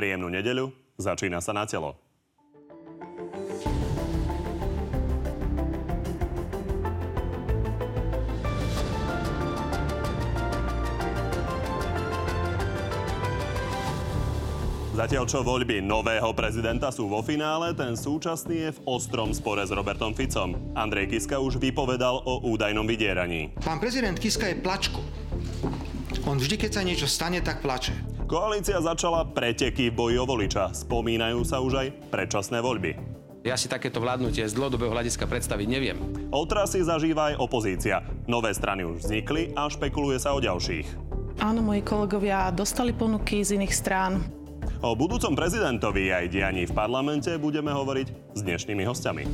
Príjemnú nedeľu, začína sa na telo. Zatiaľ čo voľby nového prezidenta sú vo finále, ten súčasný je v ostrom spore s Robertom Ficom. Andrej Kiska už vypovedal o údajnom vydieraní. Pán prezident Kiska je plačko. On vždy, keď sa niečo stane, tak plače. Koalícia začala preteky v boji o voliča. Spomínajú sa už aj predčasné voľby. Ja si takéto vládnutie z dlhodobého hľadiska predstaviť neviem. Otrasy zažíva aj opozícia. Nové strany už vznikli a špekuluje sa o ďalších. Áno, moji kolegovia dostali ponuky z iných strán. O budúcom prezidentovi aj dianí v parlamente budeme hovoriť s dnešnými hostiami.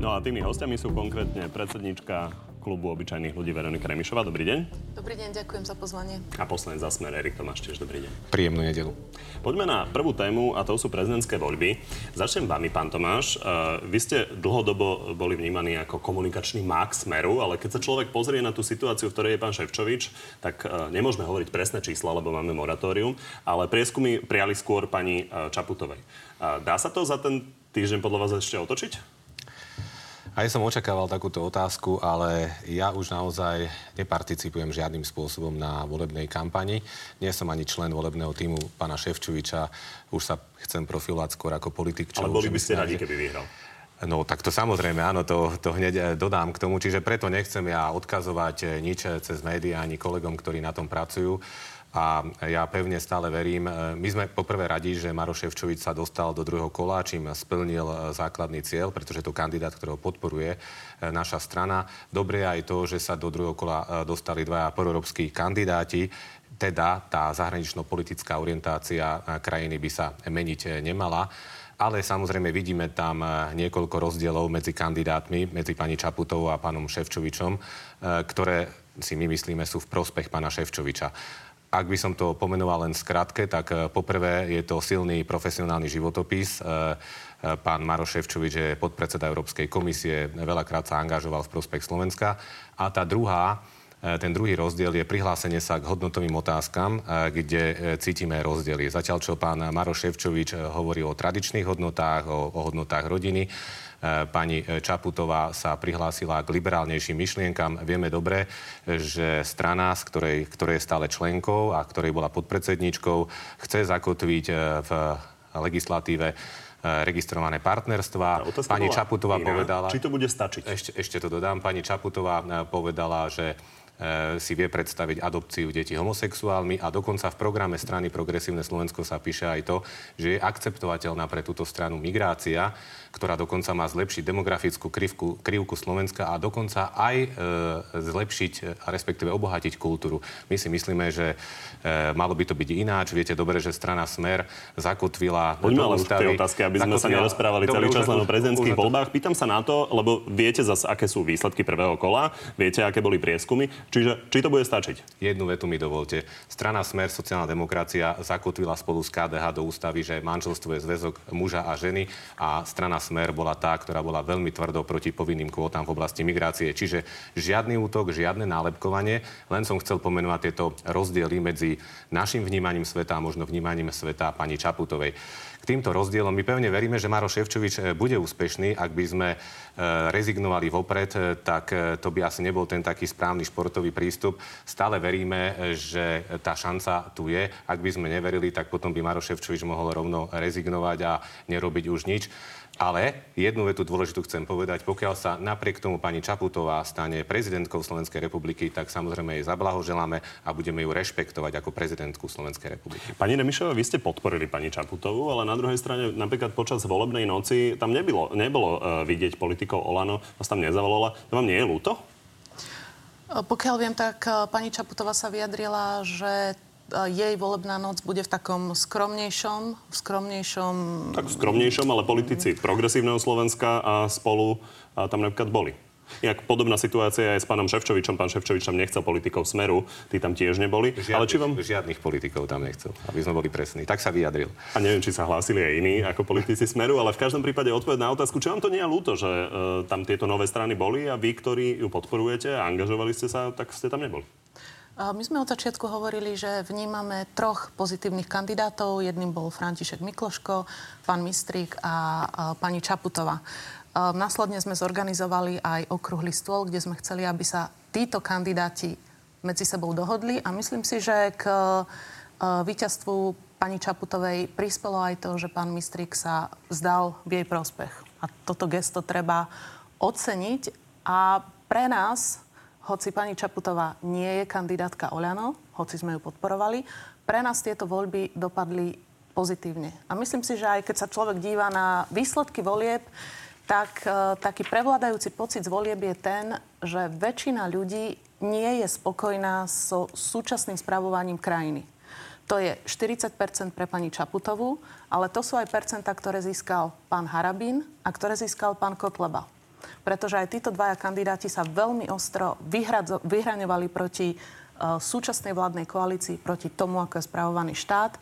No a tými hostiami sú konkrétne predsednička klubu obyčajných ľudí Veronika Remišová. Dobrý deň. Dobrý deň, ďakujem za pozvanie. A poslanec za smer Erik Tomáš tiež dobrý deň. Príjemnú nedelu. Poďme na prvú tému a to sú prezidentské voľby. Začnem vami, pán Tomáš. Uh, vy ste dlhodobo boli vnímaní ako komunikačný mák smeru, ale keď sa človek pozrie na tú situáciu, v ktorej je pán Ševčovič, tak uh, nemôžeme hovoriť presné čísla, lebo máme moratórium, ale prieskumy prijali skôr pani uh, Čaputovej. Dá sa to za ten týždeň podľa vás ešte otočiť? Aj som očakával takúto otázku, ale ja už naozaj neparticipujem žiadnym spôsobom na volebnej kampani. Nie som ani člen volebného týmu pána Ševčoviča. Už sa chcem profilovať skôr ako politik. ale boli by ste radi, keby vyhral. No tak to samozrejme, áno, to, to hneď eh, dodám k tomu. Čiže preto nechcem ja odkazovať eh, nič cez médiá ani kolegom, ktorí na tom pracujú. A ja pevne stále verím. E, my sme poprvé radi, že Maro Ševčovič sa dostal do druhého kola, čím splnil e, základný cieľ, pretože to kandidát, ktorého podporuje e, naša strana. Dobre je aj to, že sa do druhého kola dostali dvaja proeurópsky kandidáti teda tá zahranično-politická orientácia krajiny by sa meniť nemala. Ale samozrejme vidíme tam niekoľko rozdielov medzi kandidátmi, medzi pani Čaputovou a pánom Ševčovičom, ktoré si my myslíme sú v prospech pána Ševčoviča. Ak by som to pomenoval len skratke, tak e, poprvé je to silný profesionálny životopis. E, e, pán Maroš Ševčovič je podpredseda Európskej komisie, veľakrát sa angažoval v prospech Slovenska. A tá druhá, ten druhý rozdiel je prihlásenie sa k hodnotovým otázkam, kde cítime rozdiely. Zatiaľ, čo pán Maroš Ševčovič hovorí o tradičných hodnotách, o, o hodnotách rodiny, pani Čaputová sa prihlásila k liberálnejším myšlienkam. Vieme dobre, že strana, z ktorej, ktorej je stále členkou a ktorej bola podpredsedničkou, chce zakotviť e, v legislatíve e, registrované partnerstva. Pani Čaputová iná. povedala... Či to bude stačiť? Ešte, ešte to dodám. Pani Čaputová e, povedala, že si vie predstaviť adopciu detí homosexuálmi a dokonca v programe strany Progresívne Slovensko sa píše aj to, že je akceptovateľná pre túto stranu migrácia ktorá dokonca má zlepšiť demografickú krivku, krivku Slovenska a dokonca aj e, zlepšiť, e, respektíve obohatiť kultúru. My si myslíme, že e, malo by to byť ináč. Viete dobre, že strana Smer zakotvila... Poďme ale ústavy, v tej otázke, aby sme sa nerozprávali celý čas len o prezidentských voľbách. Pýtam sa na to, lebo viete zase, aké sú výsledky prvého kola, viete, aké boli prieskumy. Čiže či to bude stačiť? Jednu vetu mi dovolte. Strana Smer, sociálna demokracia zakotvila spolu s KDH do ústavy, že manželstvo je zväzok muža a ženy a strana Smer bola tá, ktorá bola veľmi tvrdo proti povinným kvótam v oblasti migrácie. Čiže žiadny útok, žiadne nálepkovanie, len som chcel pomenovať tieto rozdiely medzi našim vnímaním sveta a možno vnímaním sveta pani Čaputovej k týmto rozdielom. My pevne veríme, že Maro Ševčovič eh, bude úspešný. Ak by sme eh, rezignovali vopred, eh, tak to by asi nebol ten taký správny športový prístup. Stále veríme, že tá šanca tu je. Ak by sme neverili, tak potom by Maro Ševčovič mohol rovno rezignovať a nerobiť už nič. Ale jednu vetu dôležitú chcem povedať. Pokiaľ sa napriek tomu pani Čaputová stane prezidentkou Slovenskej republiky, tak samozrejme jej zablahoželáme a budeme ju rešpektovať ako prezidentku Slovenskej republiky. Pani Remišová, vy ste podporili pani Čaputovú, ale na druhej strane napríklad počas volebnej noci tam nebolo, nebolo uh, vidieť politikov Olano, vás tam nezavolala. To vám nie je ľúto? Pokiaľ viem, tak e, pani Čaputová sa vyjadrila, že jej volebná noc bude v takom skromnejšom, v skromnejšom... Tak v skromnejšom, ale politici progresívneho Slovenska a spolu a tam napríklad boli. Jak podobná situácia aj s pánom Ševčovičom. Pán Ševčovič tam nechcel politikov Smeru, tí tam tiež neboli. Žiadnych, ale či vám... žiadnych politikov tam nechcel, aby sme boli presní. Tak sa vyjadril. A neviem, či sa hlásili aj iní ako politici Smeru, ale v každom prípade odpoveď na otázku, či vám to nie je ľúto, že uh, tam tieto nové strany boli a vy, ktorí ju podporujete a angažovali ste sa, tak ste tam neboli. My sme od začiatku hovorili, že vnímame troch pozitívnych kandidátov. Jedným bol František Mikloško, pán Mistrík a pani Čaputová. Následne sme zorganizovali aj okrúhly stôl, kde sme chceli, aby sa títo kandidáti medzi sebou dohodli a myslím si, že k víťazstvu pani Čaputovej prispelo aj to, že pán Mistrík sa zdal v jej prospech. A toto gesto treba oceniť a pre nás hoci pani Čaputová nie je kandidátka Oľano, hoci sme ju podporovali, pre nás tieto voľby dopadli pozitívne. A myslím si, že aj keď sa človek díva na výsledky volieb, tak e, taký prevládajúci pocit z volieb je ten, že väčšina ľudí nie je spokojná so súčasným spravovaním krajiny. To je 40% pre pani Čaputovú, ale to sú aj percenta, ktoré získal pán Harabín a ktoré získal pán Kotleba pretože aj títo dvaja kandidáti sa veľmi ostro vyhraňovali proti uh, súčasnej vládnej koalícii, proti tomu, ako je spravovaný štát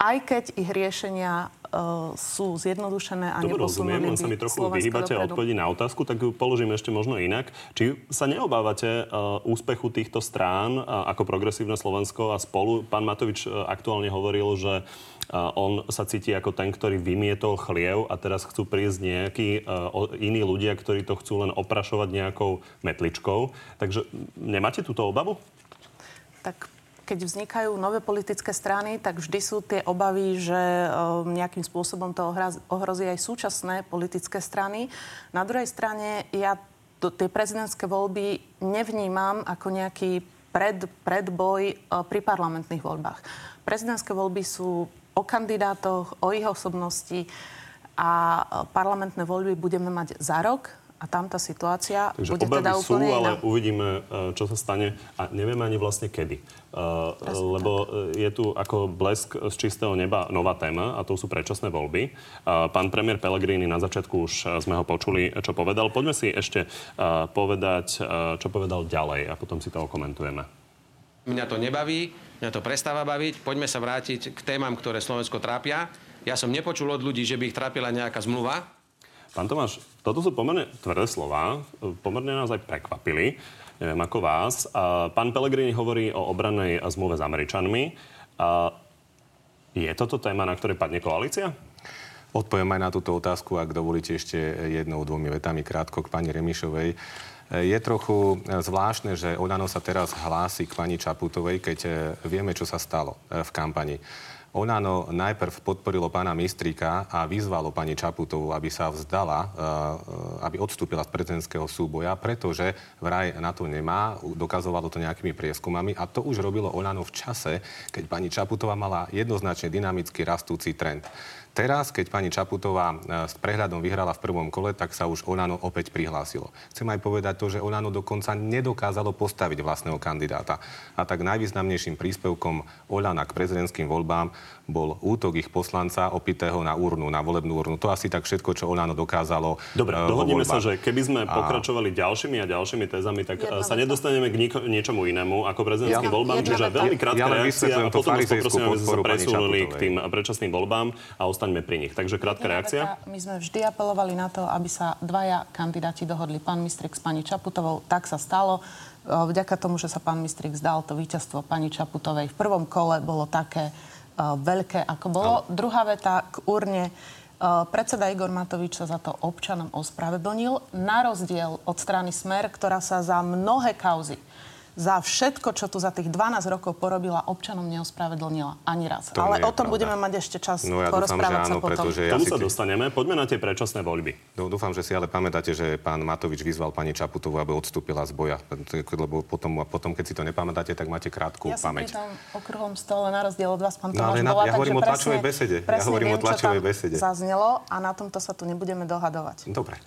aj keď ich riešenia uh, sú zjednodušené a Dobre, rozumiem, len sa mi trochu vyhýbate odpovedi na otázku, tak ju položím ešte možno inak. Či sa neobávate uh, úspechu týchto strán uh, ako Progresívne Slovensko a spolu? Pán Matovič uh, aktuálne hovoril, že on sa cíti ako ten, ktorý vymietol chliev a teraz chcú prísť nejakí uh, iní ľudia, ktorí to chcú len oprašovať nejakou metličkou. Takže nemáte túto obavu? Tak keď vznikajú nové politické strany, tak vždy sú tie obavy, že um, nejakým spôsobom to ohrozí aj súčasné politické strany. Na druhej strane ja to, tie prezidentské voľby nevnímam ako nejaký pred, predboj uh, pri parlamentných voľbách. Prezidentské voľby sú o kandidátoch, o ich osobnosti a uh, parlamentné voľby budeme mať za rok a tam tá situácia Takže bude teda sú, úplne iná. ale uvidíme, e, čo sa stane a nevieme ani vlastne kedy. Uh, lebo tak. E, je tu ako blesk z čistého neba nová téma a to sú predčasné voľby. Pán premiér Pellegrini na začiatku už sme ho počuli, čo povedal. Poďme si ešte povedať, čo povedal ďalej a potom si to okomentujeme. Mňa to nebaví, mňa to prestáva baviť. Poďme sa vrátiť k témam, ktoré Slovensko trápia. Ja som nepočul od ľudí, že by ich trápila nejaká zmluva Pán Tomáš, toto sú pomerne tvrdé slova, pomerne nás aj prekvapili, neviem ako vás. Pán Pellegrini hovorí o obranej zmluve s Američanmi. Je toto téma, na ktorej padne koalícia? Odpoviem aj na túto otázku, ak dovolíte ešte jednou, dvomi vetami krátko k pani Remišovej. Je trochu zvláštne, že Olano sa teraz hlási k pani Čaputovej, keď vieme, čo sa stalo v kampani. Olano najprv podporilo pána Mistríka a vyzvalo pani Čaputovú, aby sa vzdala, eh, aby odstúpila z prezidentského súboja, pretože vraj na to nemá, dokazovalo to nejakými prieskumami a to už robilo Olano v čase, keď pani Čaputová mala jednoznačne dynamicky rastúci trend. Teraz, keď pani Čaputová e, s prehľadom vyhrala v prvom kole, tak sa už Olano opäť prihlásilo. Chcem aj povedať to, že Olano dokonca nedokázalo postaviť vlastného kandidáta. A tak najvýznamnejším príspevkom Olana k prezidentským voľbám bol útok ich poslanca opitého na urnu, na volebnú urnu. To asi tak všetko, čo Olano dokázalo. Dobre, uh, dohodneme sa, že keby sme a... pokračovali ďalšími a ďalšími tézami, tak Jedna sa nedostaneme k nieko, niečomu inému ako prezidentským ja, voľbám. Čiže veľmi krátka ja reakcia a potom vás poprosím, aby sme sa presunuli k tým predčasným voľbám a ostaňme pri nich. Takže krátka Jedna reakcia. Veta, my sme vždy apelovali na to, aby sa dvaja kandidáti dohodli. Pán Mistrik s pani Čaputovou. Tak sa stalo. Vďaka tomu, že sa pán Mistrik zdal to víťazstvo pani Čaputovej v prvom kole bolo také, veľké, ako bolo. Ale... Druhá veta k urne. Predseda Igor Matovič sa za to občanom ospravedlnil, na rozdiel od strany Smer, ktorá sa za mnohé kauzy za všetko, čo tu za tých 12 rokov porobila, občanom neospravedlnila ani raz. To Ale o tom pravda. budeme mať ešte čas no, ja porozprávať dúfam, že áno, sa potom. Ja Tomu sa si... dostaneme. Poďme na tie predčasné voľby. No, dúfam, že si ale pamätáte, že pán Matovič vyzval pani Čaputovú, aby odstúpila z boja. Lebo potom, potom keď si to nepamätáte, tak máte krátku ja pamäť. Ja som okruhom stole na rozdiel od vás, pán no, Tomáš, na, bola, ja hovorím o tlačovej besede. Ja hovorím viem, o tlačovej besede. zaznelo a na tomto sa tu nebudeme dohadovať. Dobre.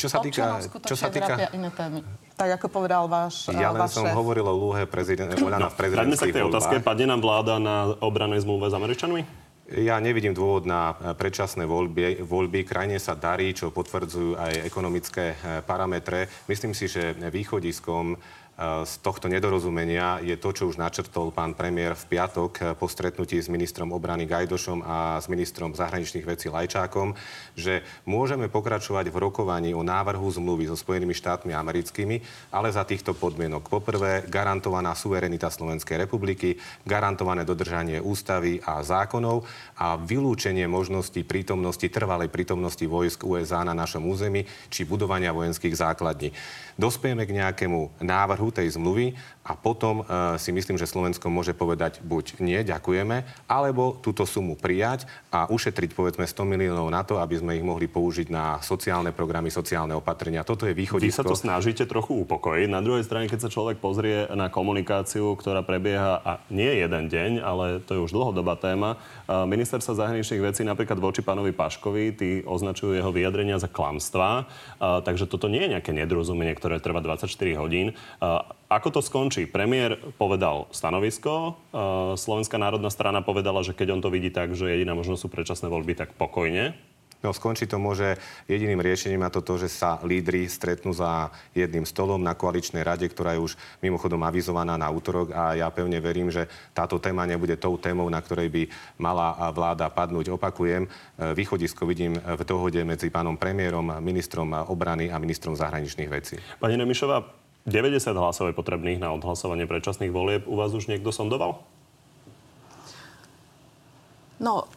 Čo sa týka... Čo sa týka... iné témy. Tak ako povedal váš Ja len som šéf. hovoril o úlohe prezident, Oľana no, v prezidentských sa k tej otázke. Padne nám vláda na obranej zmluve s Američanmi? Ja nevidím dôvod na predčasné voľby. voľby. Krajine sa darí, čo potvrdzujú aj ekonomické e, parametre. Myslím si, že východiskom z tohto nedorozumenia je to, čo už načrtol pán premiér v piatok po stretnutí s ministrom obrany Gajdošom a s ministrom zahraničných vecí Lajčákom, že môžeme pokračovať v rokovaní o návrhu zmluvy so Spojenými štátmi americkými, ale za týchto podmienok. Poprvé, garantovaná suverenita Slovenskej republiky, garantované dodržanie ústavy a zákonov a vylúčenie možnosti prítomnosti, trvalej prítomnosti vojsk USA na našom území či budovania vojenských základní. Dospejeme k nejakému návrhu tej zmluvy a potom uh, si myslím, že Slovensko môže povedať buď nie, ďakujeme, alebo túto sumu prijať a ušetriť povedzme 100 miliónov na to, aby sme ich mohli použiť na sociálne programy, sociálne opatrenia. Toto je východisko. Vy sa to snažíte trochu upokojiť. Na druhej strane, keď sa človek pozrie na komunikáciu, ktorá prebieha a nie jeden deň, ale to je už dlhodobá téma, ministerstva zahraničných vecí napríklad voči pánovi Paškovi, tí označujú jeho vyjadrenia za klamstvá, takže toto nie je nejaké nedorozumenie, ktoré trvá 24 hodín. Ako to skončí? Premiér povedal stanovisko, Slovenská národná strana povedala, že keď on to vidí tak, že jediná možnosť sú predčasné voľby, tak pokojne. No skončí to môže jediným riešením a to to, že sa lídry stretnú za jedným stolom na koaličnej rade, ktorá je už mimochodom avizovaná na útorok a ja pevne verím, že táto téma nebude tou témou, na ktorej by mala vláda padnúť. Opakujem, východisko vidím v dohode medzi pánom premiérom, ministrom obrany a ministrom zahraničných vecí. Pani Nemišová, 90 hlasov je potrebných na odhlasovanie predčasných volieb. U vás už niekto sondoval? No,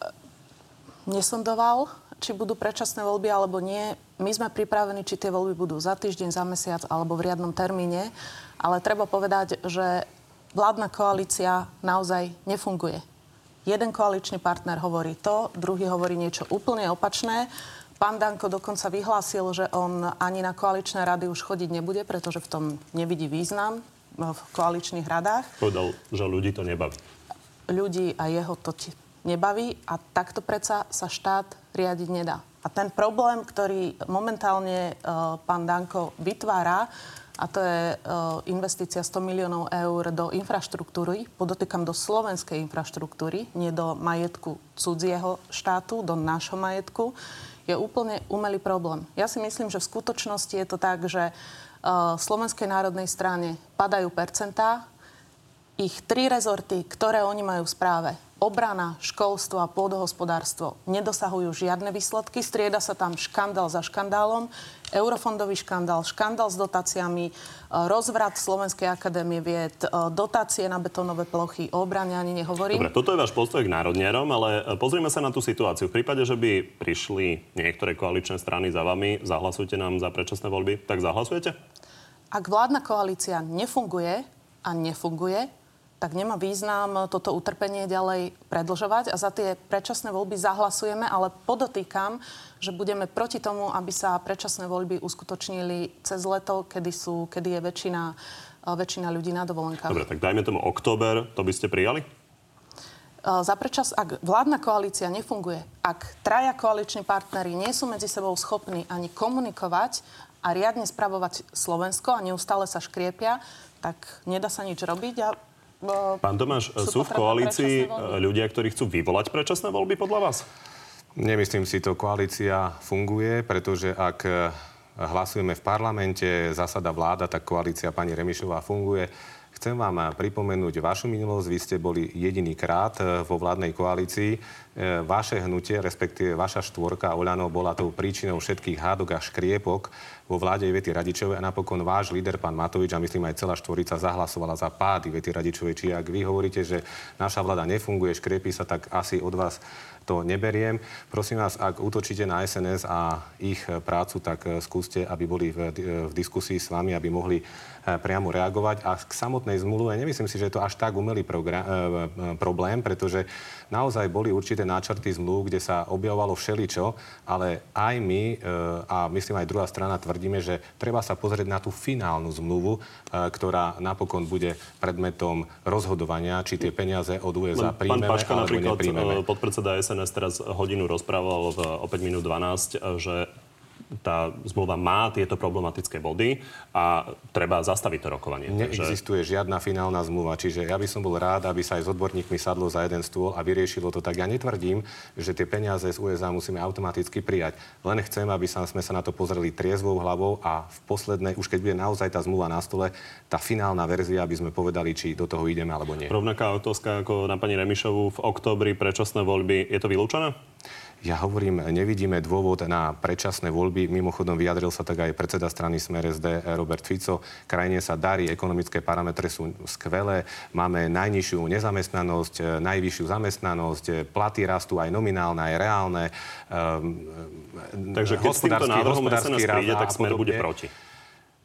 nesondoval, či budú predčasné voľby alebo nie. My sme pripravení, či tie voľby budú za týždeň, za mesiac alebo v riadnom termíne. Ale treba povedať, že vládna koalícia naozaj nefunguje. Jeden koaličný partner hovorí to, druhý hovorí niečo úplne opačné. Pán Danko dokonca vyhlásil, že on ani na koaličné rady už chodiť nebude, pretože v tom nevidí význam v koaličných radách. Povedal, že ľudí to nebaví. Ľudí a jeho to nebaví a takto predsa sa štát riadiť nedá. A ten problém, ktorý momentálne uh, pán Danko vytvára, a to je uh, investícia 100 miliónov eur do infraštruktúry, podotýkam do slovenskej infraštruktúry, nie do majetku cudzieho štátu, do nášho majetku, je úplne umelý problém. Ja si myslím, že v skutočnosti je to tak, že uh, Slovenskej národnej strane padajú percentá, ich tri rezorty, ktoré oni majú v správe, obrana, školstvo a pôdohospodárstvo nedosahujú žiadne výsledky. Strieda sa tam škandál za škandálom. Eurofondový škandál, škandál s dotáciami, e, rozvrat Slovenskej akadémie vied, e, dotácie na betónové plochy, o obrane ani nehovorím. Dobre, toto je váš postoj k národnierom, ale e, pozrime sa na tú situáciu. V prípade, že by prišli niektoré koaličné strany za vami, zahlasujte nám za predčasné voľby, tak zahlasujete? Ak vládna koalícia nefunguje a nefunguje, tak nemá význam toto utrpenie ďalej predlžovať a za tie predčasné voľby zahlasujeme, ale podotýkam, že budeme proti tomu, aby sa predčasné voľby uskutočnili cez leto, kedy, sú, kedy je väčšina, väčšina ľudí na dovolenkách. Dobre, tak dajme tomu október, to by ste prijali? Za predčas, ak vládna koalícia nefunguje, ak traja koaliční partnery nie sú medzi sebou schopní ani komunikovať a riadne spravovať Slovensko a neustále sa škriepia, tak nedá sa nič robiť a Pán Tomáš, sú, sú v koalícii ľudia, ktorí chcú vyvolať predčasné voľby podľa vás? Nemyslím si to. Koalícia funguje, pretože ak eh, hlasujeme v parlamente, zasada vláda, tak koalícia pani Remišová funguje. Chcem vám eh, pripomenúť vašu minulosť. Vy ste boli jediný krát eh, vo vládnej koalícii. Vaše hnutie, respektíve vaša štvorka Oľano bola tou príčinou všetkých hádok a škriepok vo vláde Ivety Radičovej a napokon váš líder, pán Matovič, a myslím aj celá štvorica zahlasovala za pád Ivety Radičovej. Čiže ak vy hovoríte, že naša vláda nefunguje, škriepí sa, tak asi od vás to neberiem. Prosím vás, ak útočíte na SNS a ich prácu, tak eh, skúste, aby boli v, v diskusii s vami, aby mohli priamo reagovať. A k samotnej zmluve, nemyslím si, že je to až tak umelý program, e, problém, pretože naozaj boli určité náčrty zmluv, kde sa objavovalo všeličo, ale aj my e, a myslím aj druhá strana tvrdíme, že treba sa pozrieť na tú finálnu zmluvu, e, ktorá napokon bude predmetom rozhodovania, či tie peniaze od USA príjmeme Pán Paška alebo napríklad, nepríjmeme. podpredseda SNS teraz hodinu rozprával v o 5 minút 12, že tá zmluva má tieto problematické body a treba zastaviť to rokovanie. Neexistuje Takže... žiadna finálna zmluva, čiže ja by som bol rád, aby sa aj s odborníkmi sadlo za jeden stôl a vyriešilo to tak. Ja netvrdím, že tie peniaze z USA musíme automaticky prijať. Len chcem, aby sa, sme sa na to pozreli triezvou hlavou a v poslednej, už keď bude naozaj tá zmluva na stole, tá finálna verzia, aby sme povedali, či do toho ideme alebo nie. Rovnaká otázka ako na pani Remišovu v oktobri predčasné voľby. Je to vylúčené? Ja hovorím, nevidíme dôvod na predčasné voľby. Mimochodom vyjadril sa tak aj predseda strany Smer SD Robert Fico. Krajine sa darí, ekonomické parametre sú skvelé. Máme najnižšiu nezamestnanosť, najvyššiu zamestnanosť, platy rastú aj nominálne, aj reálne. Takže keď s týmto návrhom SNS príde, tak Smer bude proti.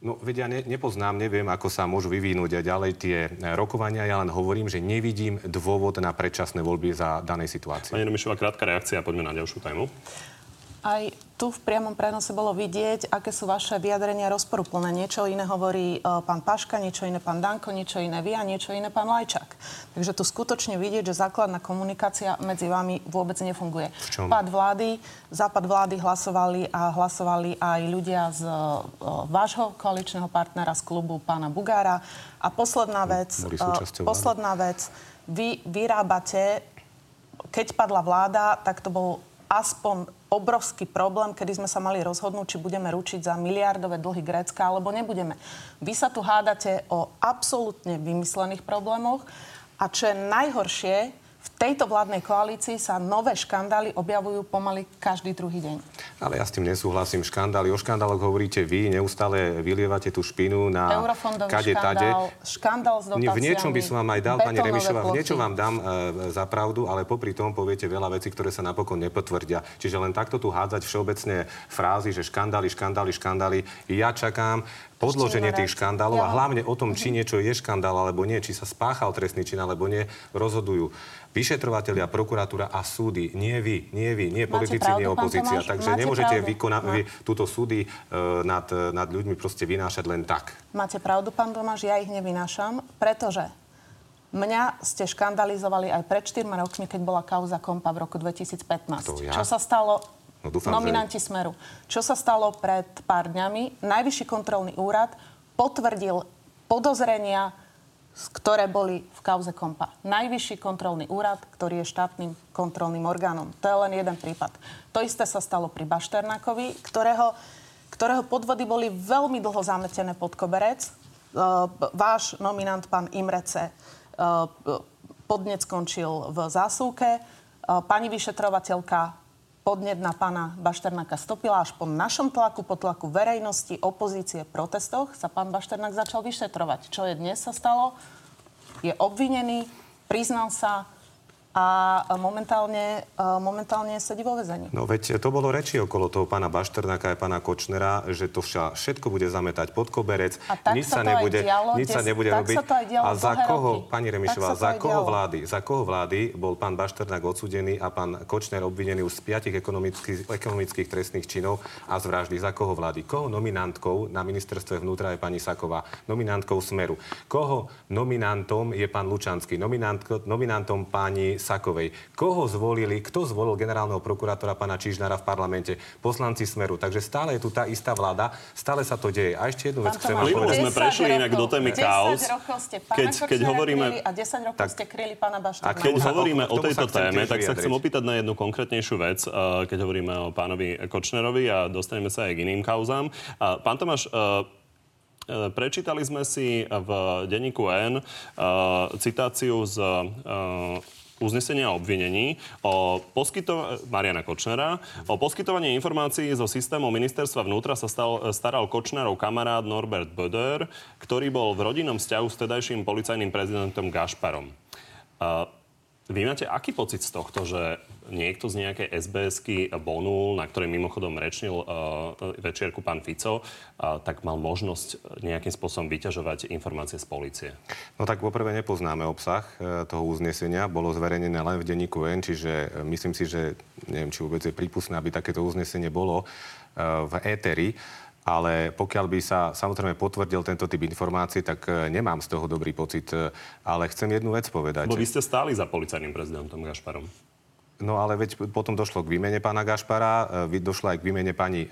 No, veď ja ne, nepoznám, neviem, ako sa môžu vyvinúť ďalej tie rokovania. Ja len hovorím, že nevidím dôvod na predčasné voľby za danej situácie. Pani Romišová, krátka reakcia poďme na ďalšiu tému. Aj tu v priamom prenose bolo vidieť, aké sú vaše vyjadrenia rozporuplné. Niečo iné hovorí uh, pán Paška, niečo iné pán Danko, niečo iné vy a niečo iné pán Lajčák. Takže tu skutočne vidieť, že základná komunikácia medzi vami vôbec nefunguje. Pád vlády, západ vlády hlasovali a hlasovali aj ľudia z uh, vášho koaličného partnera z klubu pána Bugára. A posledná vec, uh, posledná vec, vy vyrábate, keď padla vláda, tak to bol aspoň obrovský problém, kedy sme sa mali rozhodnúť, či budeme ručiť za miliardové dlhy Grécka, alebo nebudeme. Vy sa tu hádate o absolútne vymyslených problémoch a čo je najhoršie, v tejto vládnej koalícii sa nové škandály objavujú pomaly každý druhý deň. Ale ja s tým nesúhlasím. Škandály, o škandáloch hovoríte vy, neustále vylievate tú špinu na Eurofondový kade škandál, tade. škandál s dotáciami. V niečom by som vám aj dal, pani Remišová, v niečom vám dám e, za pravdu, ale popri tom poviete veľa vecí, ktoré sa napokon nepotvrdia. Čiže len takto tu hádzať všeobecne frázy, že škandály, škandály, škandály. Ja čakám, podloženie tých škandálov a hlavne o tom, či niečo je škandál alebo nie, či sa spáchal trestný čin alebo nie, rozhodujú vyšetrovateľia, prokuratúra a súdy. Nie vy, nie vy, nie politici, pravdu, nie opozícia. Tomáš, Takže nemôžete vykonať no. túto súdy uh, nad, nad ľuďmi proste vynášať len tak. Máte pravdu, pán Tomáš, ja ich nevynášam, pretože Mňa ste škandalizovali aj pred 4 rokmi, keď bola kauza Kompa v roku 2015. Ja? Čo sa stalo? No, dúfam, nominanti že... Smeru. Čo sa stalo pred pár dňami? Najvyšší kontrolný úrad potvrdil podozrenia ktoré boli v kauze Kompa. Najvyšší kontrolný úrad, ktorý je štátnym kontrolným orgánom. To je len jeden prípad. To isté sa stalo pri Bašternákovi, ktorého, ktorého podvody boli veľmi dlho zametené pod koberec. Uh, váš nominant, pán Imrece, uh, podnec skončil v zásuvke. Uh, pani vyšetrovateľka podnet na pána Bašternáka stopila až po našom tlaku, po tlaku verejnosti, opozície, protestoch sa pán Bašternák začal vyšetrovať. Čo je dnes sa stalo? Je obvinený, priznal sa, a momentálne, momentálne sedí vo vezení. No veď to bolo reči okolo toho pána Bašternáka a pána Kočnera, že to všetko bude zametať pod koberec, a tak nič sa, sa nebude, dialo, nič sa nebude robiť. Sa to aj a za koho, roky. pani Remišová, za koho vlády, za koho vlády bol pán Bašternák odsudený a pán Kočner obvinený už z piatich ekonomických, ekonomických trestných činov a z vraždy. Za koho vlády? Koho nominantkou na ministerstve vnútra je pani Saková? Nominantkou Smeru. Koho nominantom je pán Lučanský? nominantom pani Sakovej. Koho zvolili, kto zvolil generálneho prokurátora pána Čižnára v parlamente? Poslanci Smeru. Takže stále je tu tá istá vláda, stále sa to deje. A ešte jednu vec chcem vám povedať. sme prešli inak do témy chaos. keď, keď hovoríme... A 10 rokov tak, ste kryli pána Baštána. A keď hovoríme o tejto téme, tak sa chcem opýtať na jednu konkrétnejšiu vec, eh, keď hovoríme o pánovi Kočnerovi a dostaneme sa aj k iným kauzám. Pán Tomáš, eh, eh, Prečítali sme si v denníku N citáciu z uznesenia o obvinení o poskytova- Mariana Kočnera. O poskytovanie informácií zo systému ministerstva vnútra sa stal, staral Kočnerov kamarát Norbert Böder, ktorý bol v rodinnom vzťahu s tedajším policajným prezidentom Gašparom. Uh, vy máte aký pocit z tohto, že niekto z nejakej SBS-ky bonul, na ktorej mimochodom rečnil uh, večierku pán Fico, uh, tak mal možnosť nejakým spôsobom vyťažovať informácie z policie? No tak poprvé nepoznáme obsah uh, toho uznesenia. Bolo zverejnené len v denníku N, čiže uh, myslím si, že neviem, či vôbec je prípustné, aby takéto uznesenie bolo uh, v éteri. Ale pokiaľ by sa samozrejme potvrdil tento typ informácií, tak e, nemám z toho dobrý pocit. E, ale chcem jednu vec povedať. Bo vy ste stáli za policajným prezidentom Gašparom. No ale veď potom došlo k výmene pána Gašpara, e, došlo aj k výmene pani e,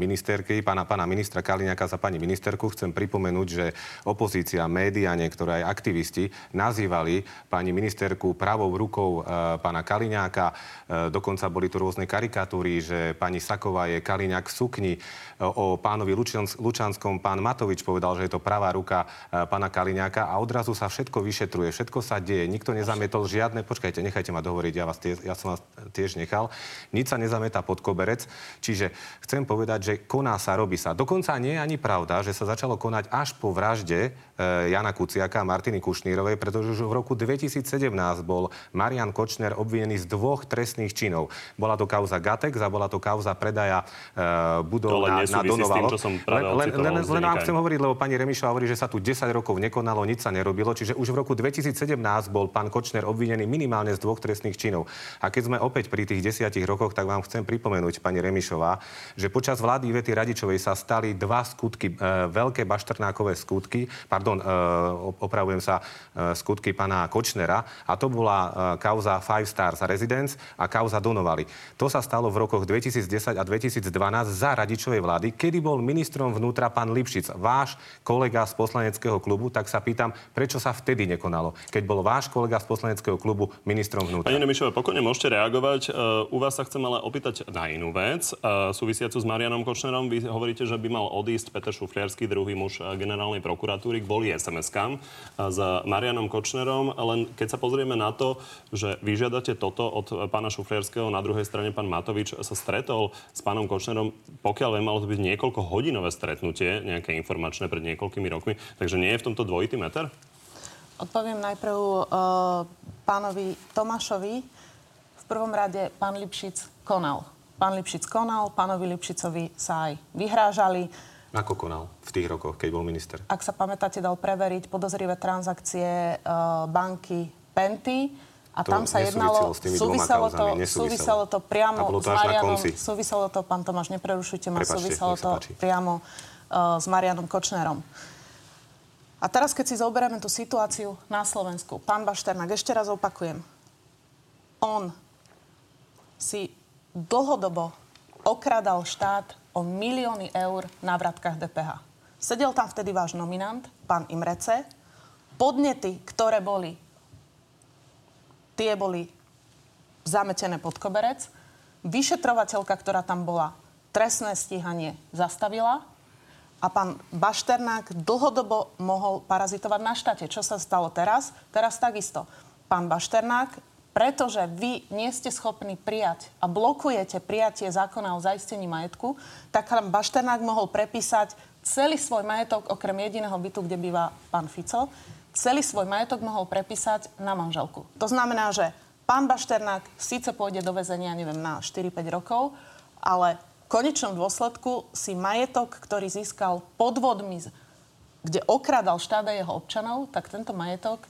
ministerky, pána, pána ministra Kaliňaka za pani ministerku. Chcem pripomenúť, že opozícia, média, niektoré aj aktivisti nazývali pani ministerku pravou rukou e, pána Kaliňáka. Dokonca boli tu rôzne karikatúry, že pani Saková je Kaliňák v sukni. O pánovi Lučans- Lučanskom pán Matovič povedal, že je to pravá ruka pána Kaliňáka a odrazu sa všetko vyšetruje, všetko sa deje. Nikto nezamietol žiadne... Počkajte, nechajte ma dohovoriť, ja, vás tie, ja som vás tiež nechal. Nič sa nezameta pod koberec. Čiže chcem povedať, že koná sa, robí sa. Dokonca nie je ani pravda, že sa začalo konať až po vražde Jana Kuciaka a Martiny Kušnírovej, pretože už v roku 2017 bol Marian Kočner obvinený z dvoch trestných činov. Bola to kauza Gatex a bola to kauza predaja e, budov na, na s tým, Donovalo. čo som len, len, len, len vám chcem hovoriť, lebo pani Remišová hovorí, že sa tu 10 rokov nekonalo, nič sa nerobilo. Čiže už v roku 2017 bol pán Kočner obvinený minimálne z dvoch trestných činov. A keď sme opäť pri tých desiatich rokoch, tak vám chcem pripomenúť, pani Remišová, že počas vlády Ivety Radičovej sa stali dva skutky, e, veľké baštrnákové skutky, pardon, e, opravujem sa, e, skutky pána Kočnera a to bola e, kauza Five Stars Residence a kauza Donovali. To sa stalo v rokoch 2010 a 2012 za Radičovej vlády, kedy bol ministrom vnútra pán Lipšic, váš kolega z poslaneckého klubu, tak sa pýtam, prečo sa vtedy nekonalo, keď bol váš kolega z poslaneckého klubu ministrom vnútra. Pani Remišová, pokojne môžete reagovať. U vás sa chcem ale opýtať na inú vec, súvisiacu s Marianom Kočnerom. Vy hovoríte, že by mal odísť Peter Šufliarský, druhý muž generálnej prokuratúry, kvôli SMS-kám uh, s Marianom Kočnerom. Len keď sa pozrieme na to, že vyžiadate toto od uh, pána Šufliarského, na druhej strane pán Matovič sa stretol s pánom Kočnerom, pokiaľ viem, malo to byť niekoľko hodinové stretnutie, nejaké informačné pred niekoľkými rokmi. Takže nie je v tomto dvojitý meter? Odpoviem najprv uh, pánovi Tomášovi. V prvom rade pán Lipšic konal. Pán Lipšic konal, pánovi Lipšicovi sa aj vyhrážali. Ako konal v tých rokoch, keď bol minister? Ak sa pamätáte, dal preveriť podozrivé transakcie uh, banky Penty. A To tam sa jednalo, súviselo to, súviselo to priamo to s Marianom, súviselo to, pán Tomáš, neprerušujte ma, Prepáčte, súviselo to páči. priamo uh, s Marianom Kočnerom. A teraz, keď si zoberieme tú situáciu na Slovensku, pán Bašternák, ešte raz opakujem, on si dlhodobo okradal štát o milióny eur na vratkách DPH. Sedel tam vtedy váš nominant, pán Imrece. Podnety, ktoré boli, tie boli zametené pod koberec. Vyšetrovateľka, ktorá tam bola, trestné stíhanie zastavila a pán Bašternák dlhodobo mohol parazitovať na štáte. Čo sa stalo teraz? Teraz takisto. Pán Bašternák, pretože vy nie ste schopní prijať a blokujete prijatie zákona o zaistení majetku, tak pán Bašternák mohol prepísať celý svoj majetok, okrem jediného bytu, kde býva pán Fico, celý svoj majetok mohol prepísať na manželku. To znamená, že pán Bašternák síce pôjde do väzenia, neviem, na 4-5 rokov, ale v konečnom dôsledku si majetok, ktorý získal podvodmi, kde okradal štát jeho občanov, tak tento majetok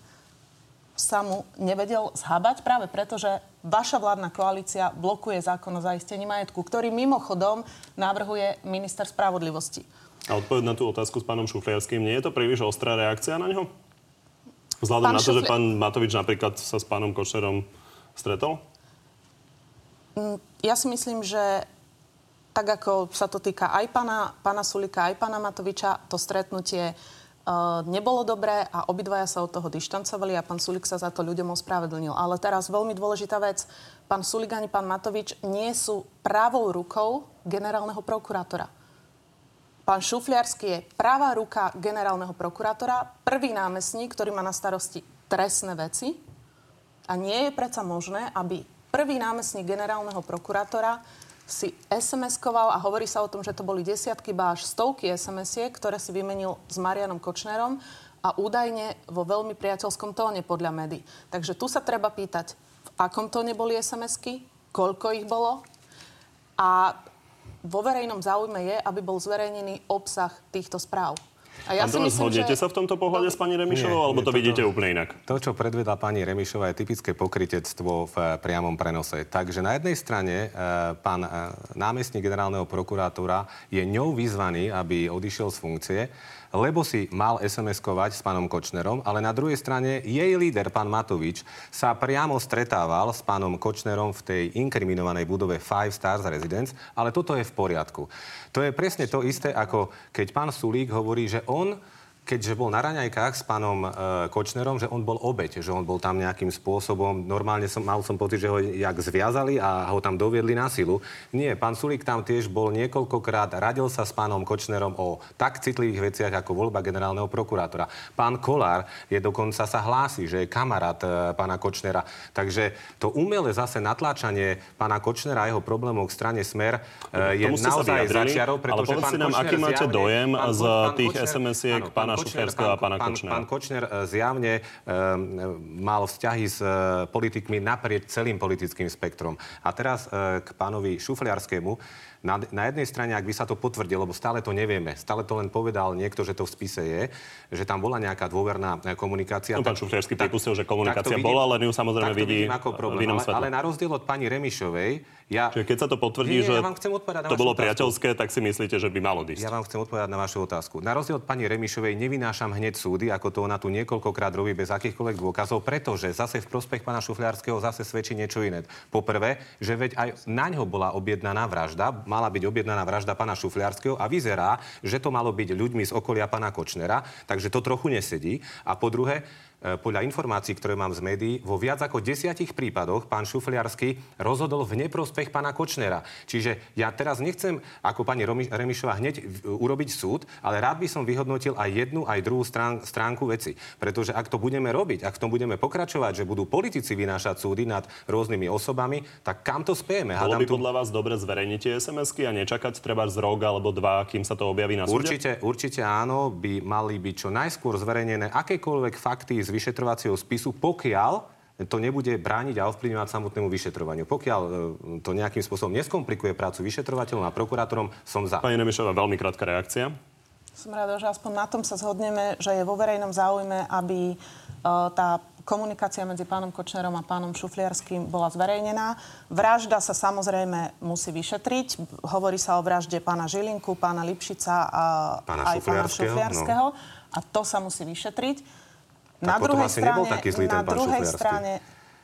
sa mu nevedel zhábať práve preto, že vaša vládna koalícia blokuje zákon o zaistení majetku, ktorý mimochodom navrhuje minister spravodlivosti. A odpoveď na tú otázku s pánom Šufliarským, nie je to príliš ostrá reakcia na ňo? Vzhľadom Pán na to, že Šufli- pán Matovič napríklad sa s pánom Kočnerom stretol? Ja si myslím, že tak ako sa to týka aj pána, pána Sulika, aj pána Matoviča, to stretnutie uh, nebolo dobré a obidvaja sa od toho dištancovali a pán Sulik sa za to ľuďom ospravedlnil. Ale teraz veľmi dôležitá vec. Pán Sulik ani pán Matovič nie sú pravou rukou generálneho prokurátora. Pán Šufliarsky je pravá ruka generálneho prokurátora, prvý námestník, ktorý má na starosti trestné veci. A nie je predsa možné, aby prvý námestník generálneho prokurátora si SMS-koval a hovorí sa o tom, že to boli desiatky, ba až stovky SMS-iek, ktoré si vymenil s Marianom Kočnerom a údajne vo veľmi priateľskom tóne podľa médií. Takže tu sa treba pýtať, v akom tóne boli SMS-ky, koľko ich bolo a vo verejnom záujme je, aby bol zverejnený obsah týchto správ. A Ja Pán Tomáš, zhodnete sa v tomto pohľade s pani Remišovou, Nie, alebo nie, to toto- vidíte úplne inak? To, čo predvedla pani Remišová, je typické pokritectvo v eh, priamom prenose. Takže na jednej strane e, pán e, námestník generálneho prokurátora je ňou vyzvaný, aby odišiel z funkcie. Lebo si mal SMS-kovať s pánom Kočnerom, ale na druhej strane jej líder, pán Matovič, sa priamo stretával s pánom Kočnerom v tej inkriminovanej budove Five Stars Residence, ale toto je v poriadku. To je presne to isté, ako keď pán Sulík hovorí, že on keďže bol na raňajkách s pánom e, Kočnerom, že on bol obeď, že on bol tam nejakým spôsobom, normálne som, mal som pocit, že ho jak zviazali a ho tam doviedli na silu. Nie, pán Sulík tam tiež bol niekoľkokrát, radil sa s pánom Kočnerom o tak citlivých veciach ako voľba generálneho prokurátora. Pán Kolár je dokonca sa hlási, že je kamarát e, pána Kočnera. Takže to umelé zase natláčanie pána Kočnera a jeho problémov k strane Smer e, je naozaj začiarov, pretože ale pán nám, Kočner aký máte zjavne, dojem pán, z pán tých SMS-iek pána Šuferského a pána Kočnera. Pán, Kočner e, zjavne um, mal vzťahy s uh, politikmi naprieč celým politickým spektrom. A teraz uh, k pánovi Šufliarskému. Na, na jednej strane, ak by sa to potvrdilo, lebo stále to nevieme, stále to len povedal niekto, že to v spise je, že tam bola nejaká dôverná komunikácia. No, pán Šufliarsky pripustil, že komunikácia vidím, bola, len ju samozrejme vidí ako problém. Ale, ale na rozdiel od pani Remišovej, ja... Čiže keď sa to potvrdí, nie, že ja vám chcem na to bolo otázku. priateľské, tak si myslíte, že by malo ísť? Ja vám chcem odpovedať na vašu otázku. Na rozdiel od pani Remišovej nevynášam hneď súdy, ako to ona tu niekoľkokrát robí bez akýchkoľvek dôkazov, pretože zase v prospech pána Šufliarského zase svedčí niečo iné. Poprvé, že veď aj na ňo bola objednaná vražda, mala byť objednaná vražda pána Šufliarského a vyzerá, že to malo byť ľuďmi z okolia pána Kočnera, takže to trochu nesedí. A po druhé, podľa informácií, ktoré mám z médií, vo viac ako desiatich prípadoch pán Šufliarsky rozhodol v neprospech pána Kočnera. Čiže ja teraz nechcem, ako pani Remišová, hneď urobiť súd, ale rád by som vyhodnotil aj jednu, aj druhú strán, stránku veci. Pretože ak to budeme robiť, ak v tom budeme pokračovať, že budú politici vynášať súdy nad rôznymi osobami, tak kam to spieme? Bolo by tu... podľa vás dobre zverejniť tie SMS-ky a nečakať treba z rok alebo dva, kým sa to objaví na súde? Určite, určite áno, by mali byť čo najskôr zverejnené akékoľvek fakty z vyšetrovacieho spisu, pokiaľ to nebude brániť a ovplyvňovať samotnému vyšetrovaniu. Pokiaľ e, to nejakým spôsobom neskomplikuje prácu vyšetrovateľom a prokurátorom, som za. Pani Nemišová, veľmi krátka reakcia. Som rada, že aspoň na tom sa zhodneme, že je vo verejnom záujme, aby uh, tá komunikácia medzi pánom Kočnerom a pánom Šufliarským bola zverejnená. Vražda sa samozrejme musí vyšetriť. Hovorí sa o vražde pána Žilinku, pána Lipšica a pána aj pána Šufliarského. No. A to sa musí vyšetriť na druhej strane, taký zlý na druhej strane,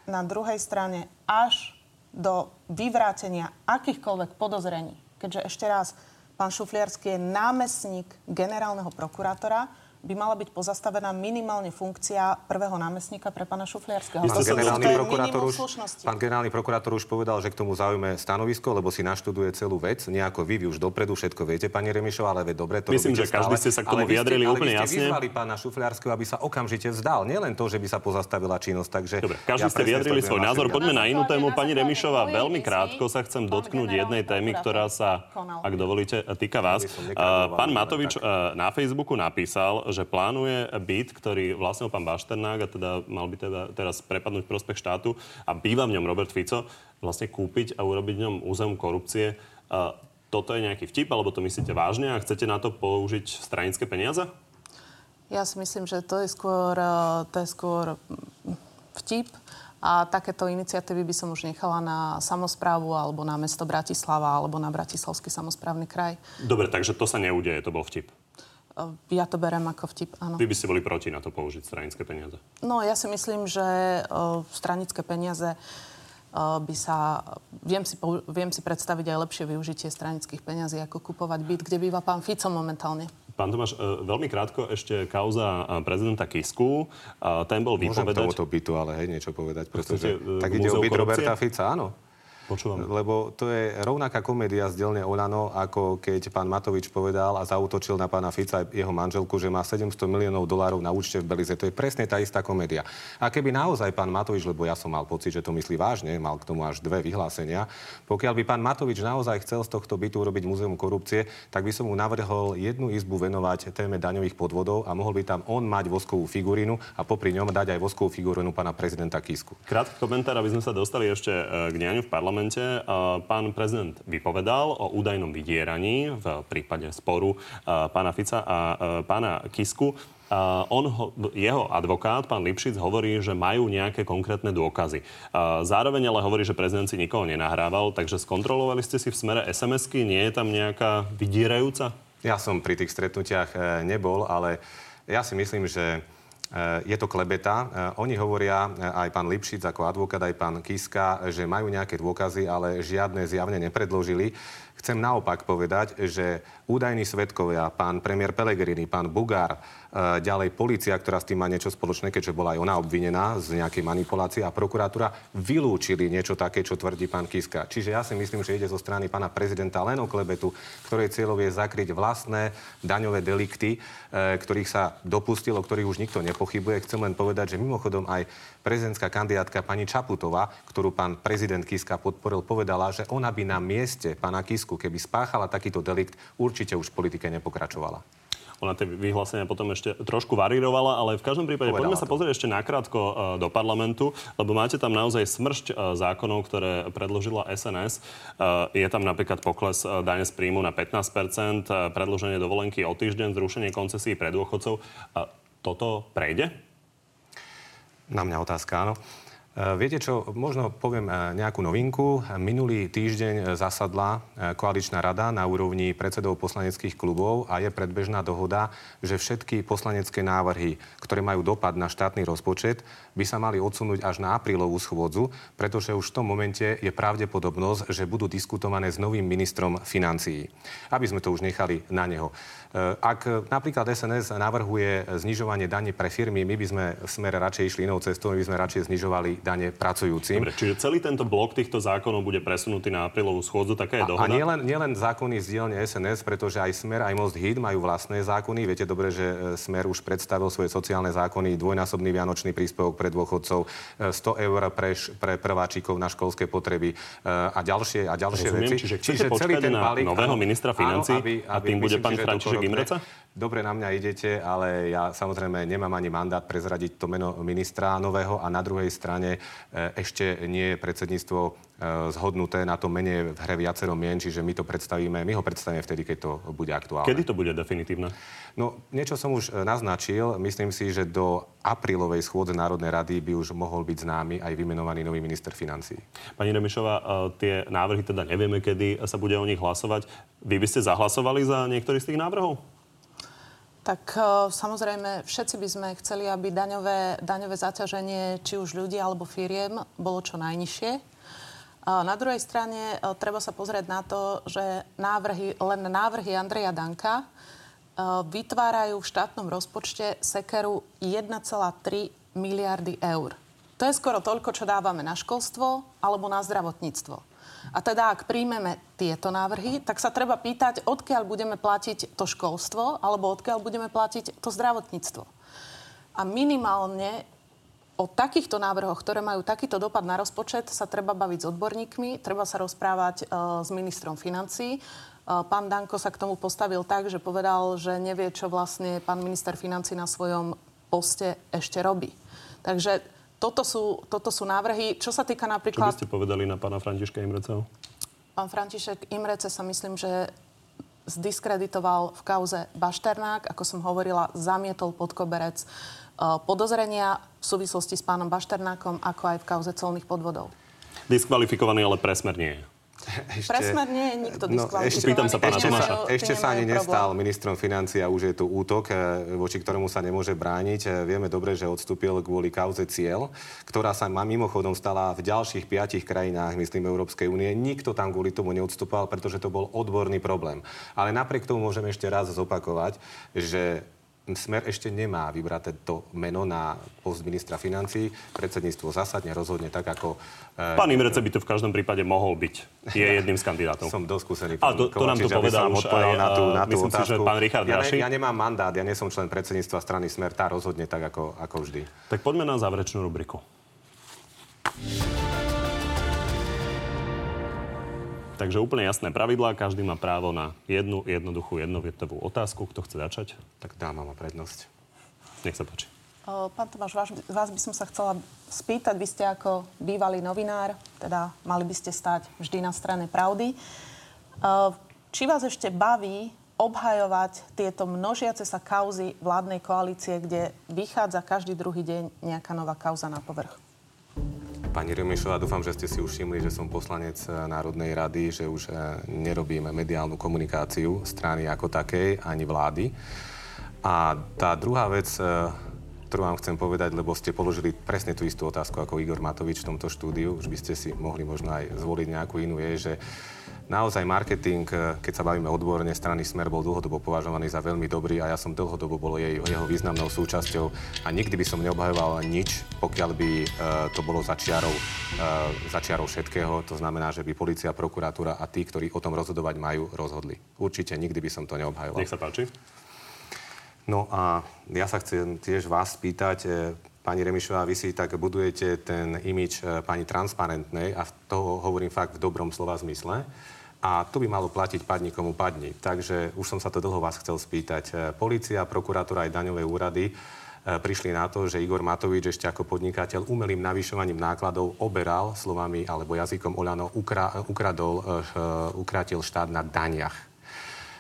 na druhej strane až do vyvrátenia akýchkoľvek podozrení, keďže ešte raz, pán Šufliarský je námestník generálneho prokurátora, by mala byť pozastavená minimálne funkcia prvého námestníka pre pána Šufliarského. Pán generálny, prokurátor už, pán generálny prokurátor už povedal, že k tomu zaujme stanovisko, lebo si naštuduje celú vec. Nejako vy, vy už dopredu všetko viete, pani Remišová, ale dobre to Myslím, že každý ste sa k tomu vyjadrili úplne jasne. Ale vyzvali pána Šufliarského, aby sa okamžite vzdal. Nielen to, že by sa pozastavila činnosť. Takže dobre, každý ja ste vyjadrili svoj názor. Poďme na inú tému. Pani Remišová, veľmi krátko sa chcem dotknúť jednej témy, ktorá sa, ak dovolíte, týka vás. Pán Matovič na Facebooku napísal, že plánuje byt, ktorý vlastnil pán Bašternák a teda mal by teda teraz prepadnúť prospech štátu a býva v ňom Robert Fico, vlastne kúpiť a urobiť v ňom územ korupcie. A toto je nejaký vtip, alebo to myslíte vážne a chcete na to použiť stranické peniaze? Ja si myslím, že to je skôr, e, to je skôr vtip. A takéto iniciatívy by som už nechala na samozprávu alebo na mesto Bratislava alebo na Bratislavský samozprávny kraj. Dobre, takže to sa neudeje, to bol vtip. Ja to berem ako vtip, áno. Vy by ste boli proti na to použiť stranické peniaze? No, ja si myslím, že stranické peniaze by sa... Viem si, viem si predstaviť aj lepšie využitie stranických peniazí, ako kupovať byt, kde býva pán Fico momentálne. Pán Tomáš, veľmi krátko ešte kauza prezidenta Kisku. Ten bol vypovedať... Môžem tomuto bytu ale hej niečo povedať, pretože tak ide o byt Roberta Fica, áno. Počúvam. Lebo to je rovnaká komédia z dielne Olano, ako keď pán Matovič povedal a zautočil na pána Fica jeho manželku, že má 700 miliónov dolárov na účte v Belize. To je presne tá istá komédia. A keby naozaj pán Matovič, lebo ja som mal pocit, že to myslí vážne, mal k tomu až dve vyhlásenia, pokiaľ by pán Matovič naozaj chcel z tohto bytu urobiť múzeum korupcie, tak by som mu navrhol jednu izbu venovať téme daňových podvodov a mohol by tam on mať voskovú figurínu a popri ňom dať aj voskovú figurínu pána prezidenta Kisku. Krátky komentár, aby sme sa dostali ešte e, k dianiu v parlamente parlamente pán prezident vypovedal o údajnom vydieraní v prípade sporu pána Fica a pána Kisku. On ho, jeho advokát, pán Lipšic, hovorí, že majú nejaké konkrétne dôkazy. Zároveň ale hovorí, že prezident si nikoho nenahrával, takže skontrolovali ste si v smere SMS-ky, nie je tam nejaká vydierajúca? Ja som pri tých stretnutiach e, nebol, ale ja si myslím, že je to klebeta. Oni hovoria, aj pán Lipšic ako advokát, aj pán Kiska, že majú nejaké dôkazy, ale žiadne zjavne nepredložili. Chcem naopak povedať, že údajní svetkovia, pán premiér Pellegrini, pán Bugár, e, ďalej policia, ktorá s tým má niečo spoločné, keďže bola aj ona obvinená z nejakej manipulácie a prokuratúra vylúčili niečo také, čo tvrdí pán Kiska. Čiže ja si myslím, že ide zo strany pána prezidenta len o klebetu, ktorej cieľov je zakryť vlastné daňové delikty, e, ktorých sa dopustil, o ktorých už nikto nepochybuje. Chcem len povedať, že mimochodom aj prezidentská kandidátka pani Čaputová, ktorú pán prezident Kiska podporil, povedala, že ona by na mieste pána Kisku keby spáchala takýto delikt, určite už v politike nepokračovala. Ona tie vyhlásenia potom ešte trošku varírovala, ale v každom prípade Povedala poďme sa pozrieť ešte nakrátko uh, do parlamentu, lebo máte tam naozaj smršť uh, zákonov, ktoré predložila SNS. Uh, je tam napríklad pokles dane z príjmu na 15%, predloženie dovolenky o týždeň, zrušenie koncesí pre dôchodcov. Toto prejde? Na mňa otázka, áno. Eh, viete čo, možno poviem eh, nejakú novinku. Minulý týždeň eh, zasadla koaličná rada na úrovni predsedov poslaneckých klubov a je predbežná dohoda, že všetky poslanecké návrhy, ktoré majú dopad na štátny rozpočet, by sa mali odsunúť až na aprílovú schôdzu, pretože už v tom momente je pravdepodobnosť, že budú diskutované s novým ministrom financií. Aby sme to už nechali na neho. Ak napríklad SNS navrhuje znižovanie daní pre firmy, my by sme v smere radšej išli inou cestou, my by sme radšej znižovali dane pracujúcim. Dobre, čiže celý tento blok týchto zákonov bude presunutý na aprílovú schôdzu, taká je dohoda. A, a nielen, nielen zákony z dielne SNS, pretože aj Smer, aj Most Hit majú vlastné zákony. Viete dobre, že e, Smer už predstavil svoje sociálne zákony, dvojnásobný vianočný príspevok pre dôchodcov, 100 e, eur pre, pre prváčikov na školské potreby e, a ďalšie, a ďalšie Rozumiem, veci. Čiže, čiže celý ten balík, nového ministra financí a tým bude pán František Imreca? Dobre na mňa idete, ale ja samozrejme nemám ani mandát prezradiť to meno ministra nového a na druhej strane ešte ešte nie je predsedníctvo e, zhodnuté, na to menej v hre viacero mien, čiže my to predstavíme, my ho predstavíme vtedy, keď to bude aktuálne. Kedy to bude definitívne? No, niečo som už e, naznačil. Myslím si, že do aprílovej schôdze Národnej rady by už mohol byť známy aj vymenovaný nový minister financí. Pani Remišová, e, tie návrhy teda nevieme, kedy sa bude o nich hlasovať. Vy by ste zahlasovali za niektorý z tých návrhov? Tak samozrejme, všetci by sme chceli, aby daňové, daňové zaťaženie či už ľudí alebo firiem bolo čo najnižšie. Na druhej strane e, treba sa pozrieť na to, že návrhy, len návrhy Andreja Danka e, vytvárajú v štátnom rozpočte sekeru 1,3 miliardy eur. To je skoro toľko, čo dávame na školstvo alebo na zdravotníctvo. A teda, ak príjmeme tieto návrhy, tak sa treba pýtať, odkiaľ budeme platiť to školstvo, alebo odkiaľ budeme platiť to zdravotníctvo. A minimálne o takýchto návrhoch, ktoré majú takýto dopad na rozpočet, sa treba baviť s odborníkmi, treba sa rozprávať uh, s ministrom financí. Uh, pán Danko sa k tomu postavil tak, že povedal, že nevie, čo vlastne pán minister financí na svojom poste ešte robí. Takže toto sú, toto sú návrhy. Čo sa týka napríklad... Čo by ste povedali na pána Františka Imreceho? Pán František Imrece sa myslím, že zdiskreditoval v kauze Bašternák. Ako som hovorila, zamietol pod koberec e, podozrenia v súvislosti s pánom Bašternákom, ako aj v kauze colných podvodov. Diskvalifikovaný, ale presmer nie je. Ešte, Presmer nie je nikto no, ešte, pýtam sa pána Tomáša. Ešte sa ani nestal ministrom financií a už je tu útok, e, voči ktorému sa nemôže brániť. E, vieme dobre, že odstúpil kvôli kauze cieľ, ktorá sa má mimochodom stala v ďalších piatich krajinách, myslím, Európskej únie. Nikto tam kvôli tomu neodstúpal, pretože to bol odborný problém. Ale napriek tomu môžeme ešte raz zopakovať, že Smer ešte nemá vybraté to meno na post ministra financí. Predsedníctvo zasadne rozhodne tak, ako... E, pán Imrece by to v každom prípade mohol byť. Je jedným z kandidátov. Som dosť skúsený. A to, to nám to povedal už aj, na tú, na tú myslím otázku. si, že pán Richard ja, ne, ja nemám mandát, ja nie som člen predsedníctva strany Smer. Tá rozhodne tak, ako, ako vždy. Tak poďme na záverečnú rubriku. Takže úplne jasné pravidlá, každý má právo na jednu jednoduchú jednovietovú otázku. Kto chce začať? Tak dáma má prednosť. Nech sa páči. Pán Tomáš, vás, vás by som sa chcela spýtať, vy ste ako bývalý novinár, teda mali by ste stať vždy na strane pravdy. Či vás ešte baví obhajovať tieto množiace sa kauzy vládnej koalície, kde vychádza každý druhý deň nejaká nová kauza na povrch? Pani Remišová, dúfam, že ste si už všimli, že som poslanec Národnej rady, že už nerobíme mediálnu komunikáciu strany ako takej, ani vlády. A tá druhá vec, ktorú vám chcem povedať, lebo ste položili presne tú istú otázku ako Igor Matovič v tomto štúdiu, už by ste si mohli možno aj zvoliť nejakú inú, je, že naozaj marketing, keď sa bavíme odborne, strany Smer bol dlhodobo považovaný za veľmi dobrý a ja som dlhodobo bol jej, jeho významnou súčasťou a nikdy by som neobhajoval nič, pokiaľ by uh, to bolo začiarou, uh, začiarou všetkého. To znamená, že by policia, prokuratúra a tí, ktorí o tom rozhodovať majú, rozhodli. Určite nikdy by som to neobhajoval. Nech sa páči. No a ja sa chcem tiež vás spýtať, e, pani Remišová, vy si tak budujete ten imič e, pani transparentnej a toho hovorím fakt v dobrom slova zmysle. A to by malo platiť padni komu padni. Takže už som sa to dlho vás chcel spýtať. E, Polícia, prokuratúra aj daňové úrady prišli na to, že Igor Matovič ešte ako podnikateľ umelým navyšovaním nákladov oberal slovami alebo jazykom Oľano ukra, ukradol, ukratil štát na daniach.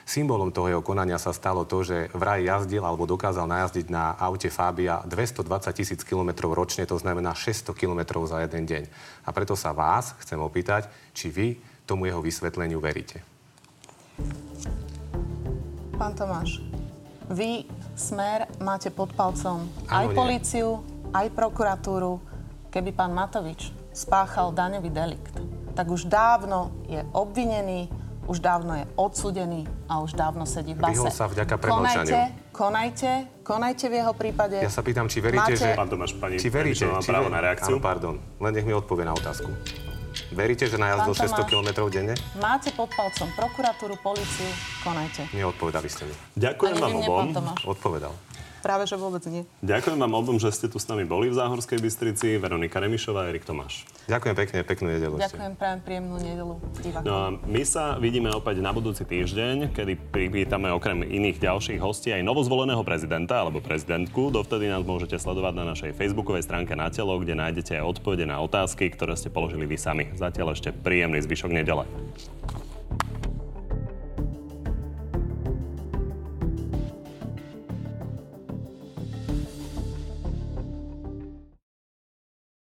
Symbolom toho jeho konania sa stalo to, že vraj jazdil alebo dokázal najazdiť na aute Fabia 220 tisíc kilometrov ročne, to znamená 600 kilometrov za jeden deň. A preto sa vás chcem opýtať, či vy tomu jeho vysvetleniu veríte. Pán Tomáš, vy, Smer, máte pod palcom aj políciu, aj prokuratúru. Keby pán Matovič spáchal daňový delikt, tak už dávno je obvinený, už dávno je odsudený a už dávno sedí v base. Vyhol sa vďaka premlčaniu. Konajte, konajte, konajte v jeho prípade. Ja sa pýtam, či veríte, Máte... že... Pán Tomáš, pani či veríte, či právo na reakciu? Áno, pardon, len nech mi odpovie na otázku. Veríte, že najazdil 600 km denne? Máte pod palcom prokuratúru, policiu, konajte. Neodpovedali ste mi. Ďakujem vám obom. Odpovedal. Práve, že vôbec nie. Ďakujem vám obom, že ste tu s nami boli v Záhorskej Bystrici. Veronika Remišová a Erik Tomáš. Ďakujem pekne, peknú nedelu. Ďakujem, prajem príjemnú nedelu No a my sa vidíme opäť na budúci týždeň, kedy privítame okrem iných ďalších hostí aj novozvoleného prezidenta alebo prezidentku. Dovtedy nás môžete sledovať na našej facebookovej stránke na telo, kde nájdete aj odpovede na otázky, ktoré ste položili vy sami. Zatiaľ ešte príjemný zvyšok nedele.